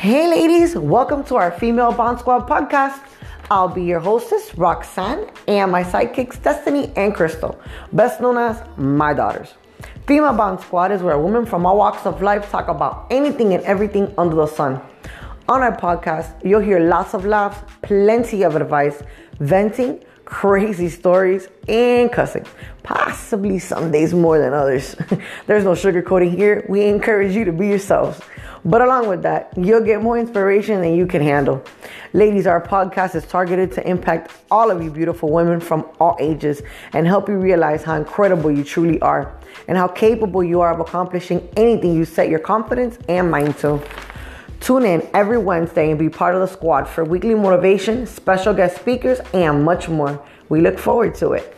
Hey, ladies, welcome to our Female Bond Squad podcast. I'll be your hostess, Roxanne, and my sidekicks, Destiny and Crystal, best known as my daughters. Female Bond Squad is where women from all walks of life talk about anything and everything under the sun. On our podcast, you'll hear lots of laughs, plenty of advice, venting, crazy stories, and cussing. Possibly some days more than others. There's no sugarcoating here. We encourage you to be yourselves. But along with that, you'll get more inspiration than you can handle. Ladies, our podcast is targeted to impact all of you beautiful women from all ages and help you realize how incredible you truly are and how capable you are of accomplishing anything you set your confidence and mind to. Tune in every Wednesday and be part of the squad for weekly motivation, special guest speakers, and much more. We look forward to it.